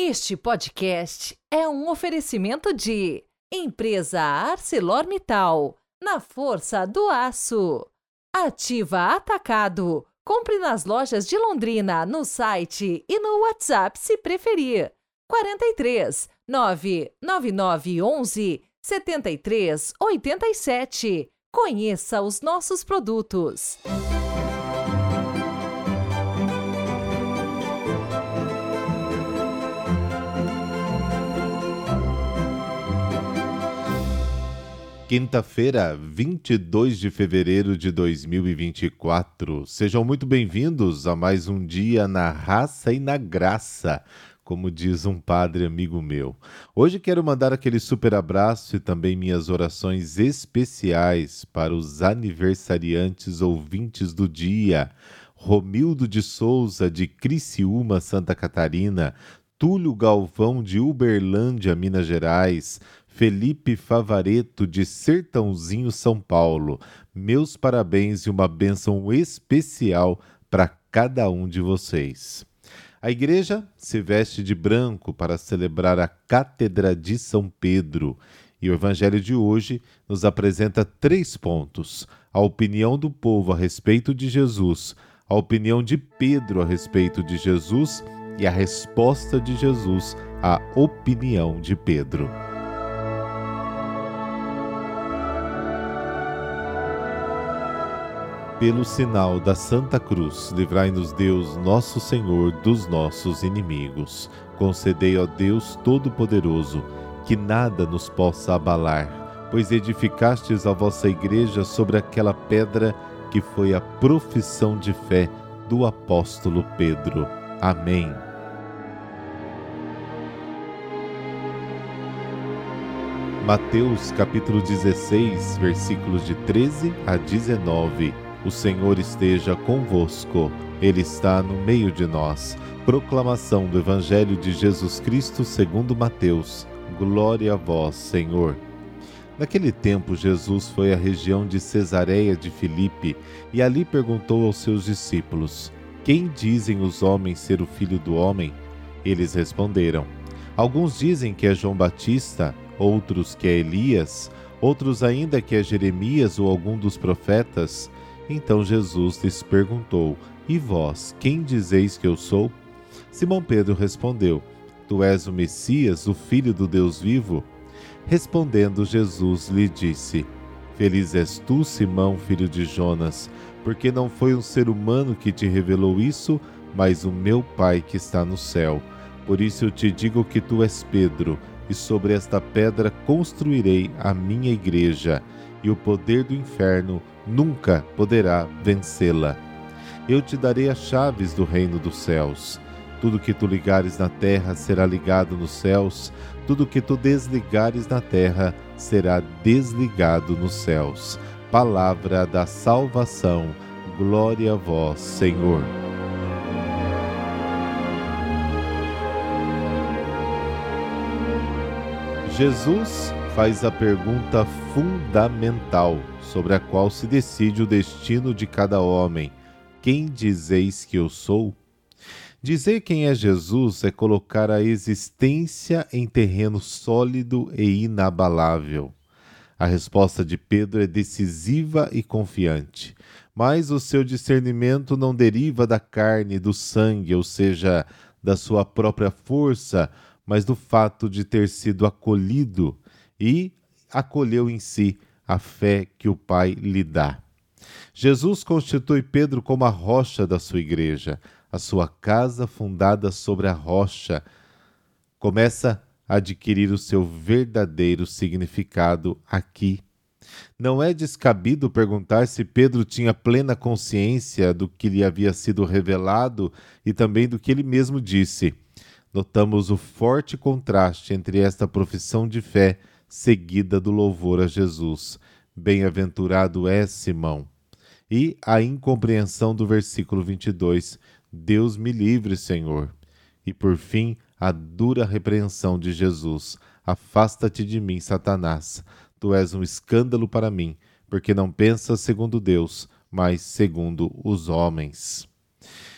Este podcast é um oferecimento de Empresa ArcelorMittal, na força do aço. Ativa Atacado. Compre nas lojas de Londrina, no site e no WhatsApp se preferir. 43 999 11 73 87. Conheça os nossos produtos. Quinta-feira, 22 de fevereiro de 2024. Sejam muito bem-vindos a mais um dia na raça e na graça, como diz um padre amigo meu. Hoje quero mandar aquele super abraço e também minhas orações especiais para os aniversariantes ouvintes do dia. Romildo de Souza, de Criciúma, Santa Catarina, Túlio Galvão, de Uberlândia, Minas Gerais, Felipe Favareto, de Sertãozinho, São Paulo. Meus parabéns e uma bênção especial para cada um de vocês. A igreja se veste de branco para celebrar a Cátedra de São Pedro. E o evangelho de hoje nos apresenta três pontos: a opinião do povo a respeito de Jesus, a opinião de Pedro a respeito de Jesus e a resposta de Jesus à opinião de Pedro. Pelo sinal da Santa Cruz, livrai-nos Deus, nosso Senhor, dos nossos inimigos. Concedei, ó Deus Todo-Poderoso, que nada nos possa abalar, pois edificastes a vossa igreja sobre aquela pedra que foi a profissão de fé do apóstolo Pedro. Amém. Mateus capítulo 16, versículos de 13 a 19 o Senhor esteja convosco, Ele está no meio de nós. Proclamação do Evangelho de Jesus Cristo segundo Mateus. Glória a vós, Senhor. Naquele tempo, Jesus foi à região de Cesareia de Filipe e ali perguntou aos seus discípulos: Quem dizem os homens ser o filho do homem? Eles responderam: Alguns dizem que é João Batista, outros que é Elias, outros ainda que é Jeremias ou algum dos profetas. Então Jesus lhes perguntou: E vós, quem dizeis que eu sou? Simão Pedro respondeu: Tu és o Messias, o Filho do Deus vivo? Respondendo Jesus lhe disse: Feliz és tu, Simão, filho de Jonas, porque não foi um ser humano que te revelou isso, mas o meu Pai que está no céu. Por isso eu te digo que tu és Pedro, e sobre esta pedra construirei a minha igreja, e o poder do inferno nunca poderá vencê-la. Eu te darei as chaves do reino dos céus. Tudo que tu ligares na terra será ligado nos céus, tudo que tu desligares na terra será desligado nos céus. Palavra da salvação. Glória a vós, Senhor. Jesus faz a pergunta fundamental sobre a qual se decide o destino de cada homem: Quem dizeis que eu sou? Dizer quem é Jesus é colocar a existência em terreno sólido e inabalável. A resposta de Pedro é decisiva e confiante, mas o seu discernimento não deriva da carne do sangue, ou seja, da sua própria força, mas do fato de ter sido acolhido e acolheu em si a fé que o Pai lhe dá. Jesus constitui Pedro como a rocha da sua igreja, a sua casa fundada sobre a rocha. Começa a adquirir o seu verdadeiro significado aqui. Não é descabido perguntar se Pedro tinha plena consciência do que lhe havia sido revelado e também do que ele mesmo disse. Notamos o forte contraste entre esta profissão de fé seguida do louvor a Jesus. Bem-aventurado é Simão. E a incompreensão do versículo 22, Deus me livre, Senhor. E por fim, a dura repreensão de Jesus: Afasta-te de mim, Satanás. Tu és um escândalo para mim, porque não pensas segundo Deus, mas segundo os homens.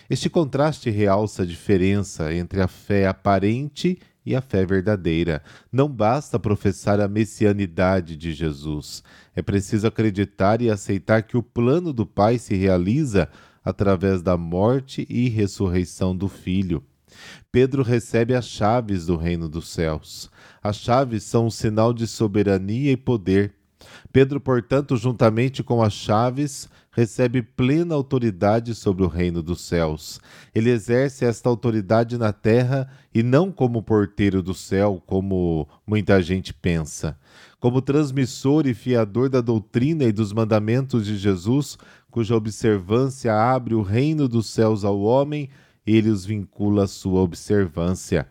Este contraste realça a diferença entre a fé aparente e a fé verdadeira. Não basta professar a messianidade de Jesus. É preciso acreditar e aceitar que o plano do Pai se realiza através da morte e ressurreição do Filho. Pedro recebe as chaves do reino dos céus. As chaves são um sinal de soberania e poder. Pedro, portanto, juntamente com as chaves, recebe plena autoridade sobre o reino dos céus. Ele exerce esta autoridade na terra e não como porteiro do céu, como muita gente pensa. Como transmissor e fiador da doutrina e dos mandamentos de Jesus, cuja observância abre o reino dos céus ao homem, ele os vincula à sua observância.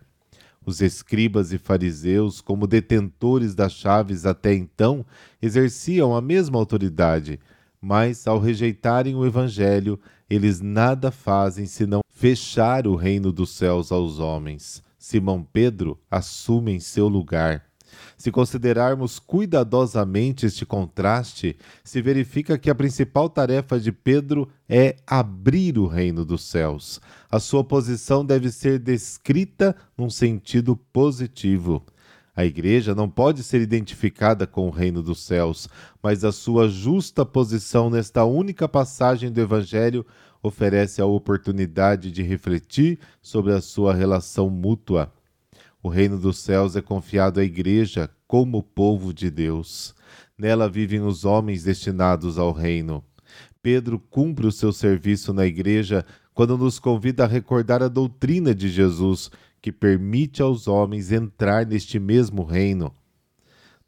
Os escribas e fariseus, como detentores das chaves até então, exerciam a mesma autoridade, mas ao rejeitarem o Evangelho, eles nada fazem senão fechar o reino dos céus aos homens. Simão Pedro assume em seu lugar. Se considerarmos cuidadosamente este contraste, se verifica que a principal tarefa de Pedro é abrir o reino dos céus. A sua posição deve ser descrita num sentido positivo. A igreja não pode ser identificada com o reino dos céus, mas a sua justa posição nesta única passagem do Evangelho oferece a oportunidade de refletir sobre a sua relação mútua. O reino dos céus é confiado à igreja como povo de Deus. Nela vivem os homens destinados ao reino. Pedro cumpre o seu serviço na igreja quando nos convida a recordar a doutrina de Jesus que permite aos homens entrar neste mesmo reino.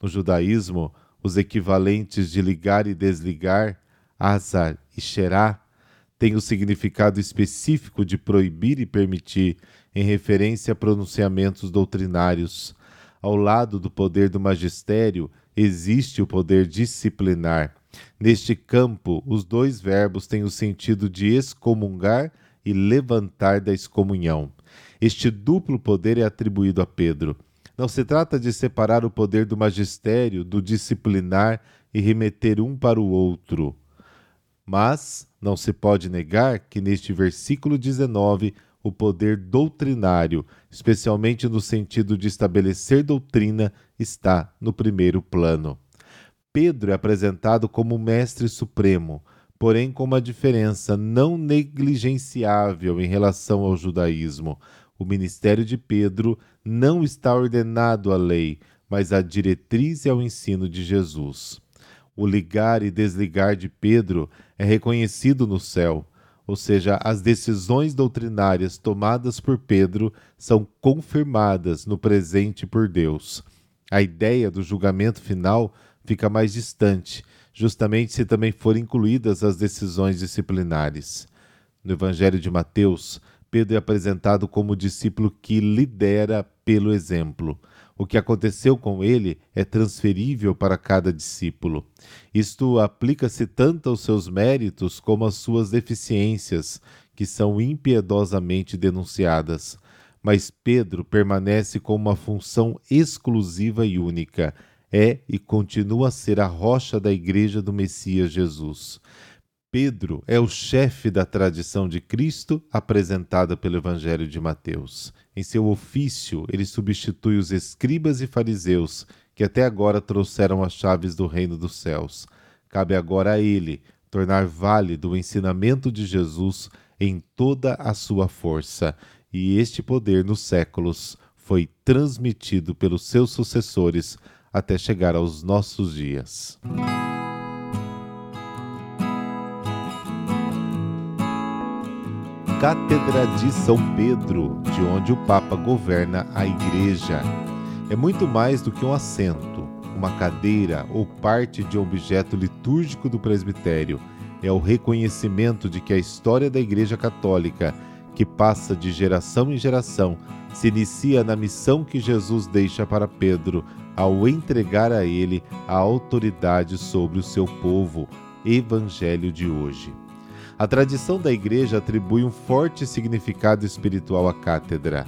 No judaísmo, os equivalentes de ligar e desligar, azar e xerá, têm o significado específico de proibir e permitir, em referência a pronunciamentos doutrinários. Ao lado do poder do magistério, existe o poder disciplinar. Neste campo, os dois verbos têm o sentido de excomungar e levantar da excomunhão. Este duplo poder é atribuído a Pedro. Não se trata de separar o poder do magistério, do disciplinar e remeter um para o outro. Mas não se pode negar que neste versículo 19 o poder doutrinário, especialmente no sentido de estabelecer doutrina, está no primeiro plano. Pedro é apresentado como mestre supremo, porém com uma diferença não negligenciável em relação ao judaísmo. O ministério de Pedro não está ordenado à lei, mas à diretriz e ao ensino de Jesus. O ligar e desligar de Pedro é reconhecido no céu, ou seja, as decisões doutrinárias tomadas por Pedro são confirmadas no presente por Deus. A ideia do julgamento final fica mais distante, justamente se também forem incluídas as decisões disciplinares. No Evangelho de Mateus, Pedro é apresentado como o discípulo que lidera pelo exemplo. O que aconteceu com ele é transferível para cada discípulo. Isto aplica-se tanto aos seus méritos como às suas deficiências, que são impiedosamente denunciadas. Mas Pedro permanece com uma função exclusiva e única. É e continua a ser a rocha da Igreja do Messias Jesus. Pedro é o chefe da tradição de Cristo apresentada pelo Evangelho de Mateus. Em seu ofício, ele substitui os escribas e fariseus que até agora trouxeram as chaves do reino dos céus. Cabe agora a ele tornar válido o ensinamento de Jesus em toda a sua força, e este poder nos séculos foi transmitido pelos seus sucessores até chegar aos nossos dias. Cátedra de São Pedro, de onde o Papa governa a Igreja. É muito mais do que um assento, uma cadeira ou parte de um objeto litúrgico do presbitério. É o reconhecimento de que a história da Igreja Católica, que passa de geração em geração, se inicia na missão que Jesus deixa para Pedro ao entregar a ele a autoridade sobre o seu povo. Evangelho de hoje. A tradição da igreja atribui um forte significado espiritual à cátedra.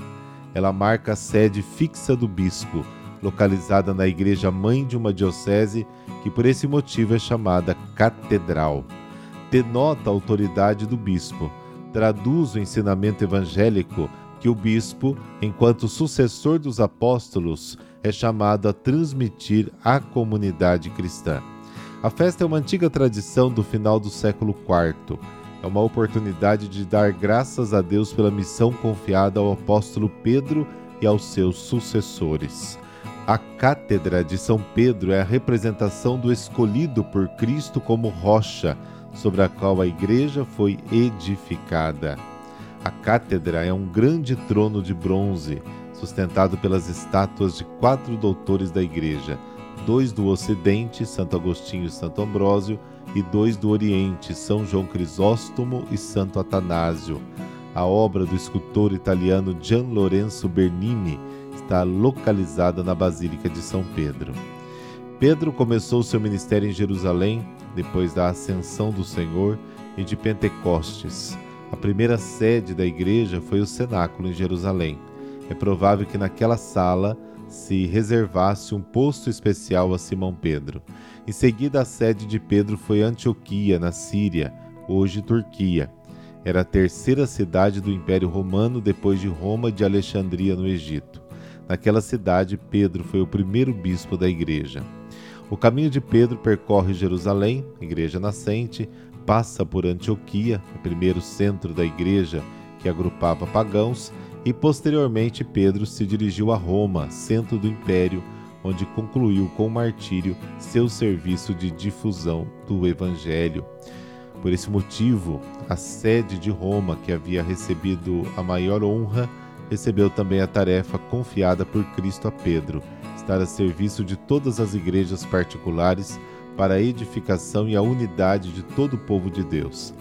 Ela marca a sede fixa do bispo, localizada na igreja mãe de uma diocese, que por esse motivo é chamada catedral. Denota a autoridade do bispo, traduz o ensinamento evangélico que o bispo, enquanto sucessor dos apóstolos, é chamado a transmitir à comunidade cristã. A festa é uma antiga tradição do final do século IV. É uma oportunidade de dar graças a Deus pela missão confiada ao apóstolo Pedro e aos seus sucessores. A Cátedra de São Pedro é a representação do escolhido por Cristo como rocha sobre a qual a igreja foi edificada. A cátedra é um grande trono de bronze, sustentado pelas estátuas de quatro doutores da igreja, dois do Ocidente, Santo Agostinho e Santo Ambrósio, e dois do Oriente, São João Crisóstomo e Santo Atanásio. A obra do escultor italiano Gian Lorenzo Bernini está localizada na Basílica de São Pedro. Pedro começou seu ministério em Jerusalém depois da ascensão do Senhor e de Pentecostes. A primeira sede da igreja foi o cenáculo em Jerusalém. É provável que naquela sala se reservasse um posto especial a Simão Pedro. Em seguida, a sede de Pedro foi Antioquia, na Síria, hoje Turquia. Era a terceira cidade do Império Romano depois de Roma e de Alexandria, no Egito. Naquela cidade, Pedro foi o primeiro bispo da igreja. O caminho de Pedro percorre Jerusalém, igreja nascente, passa por Antioquia, o primeiro centro da igreja que agrupava pagãos, e posteriormente Pedro se dirigiu a Roma, centro do império, onde concluiu com o martírio seu serviço de difusão do evangelho. Por esse motivo, a sede de Roma, que havia recebido a maior honra, recebeu também a tarefa confiada por Cristo a Pedro, estar a serviço de todas as igrejas particulares para a edificação e a unidade de todo o povo de Deus.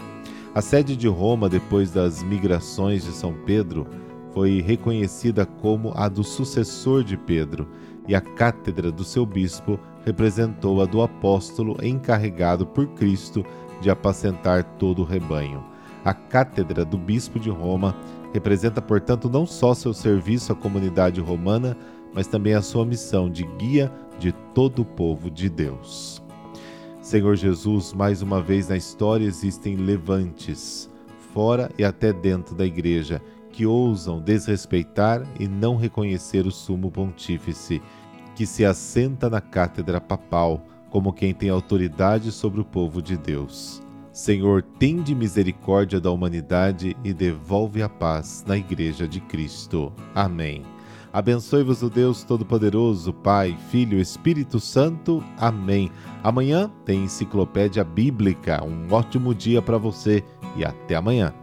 A sede de Roma, depois das migrações de São Pedro, foi reconhecida como a do sucessor de Pedro, e a cátedra do seu bispo representou a do apóstolo encarregado por Cristo de apacentar todo o rebanho. A cátedra do bispo de Roma representa, portanto, não só seu serviço à comunidade romana, mas também a sua missão de guia de todo o povo de Deus. Senhor Jesus, mais uma vez na história existem levantes, fora e até dentro da igreja, que ousam desrespeitar e não reconhecer o sumo pontífice, que se assenta na cátedra papal como quem tem autoridade sobre o povo de Deus. Senhor, tende misericórdia da humanidade e devolve a paz na Igreja de Cristo. Amém. Abençoe-vos o Deus Todo-Poderoso, Pai, Filho Espírito Santo. Amém. Amanhã tem Enciclopédia Bíblica. Um ótimo dia para você e até amanhã.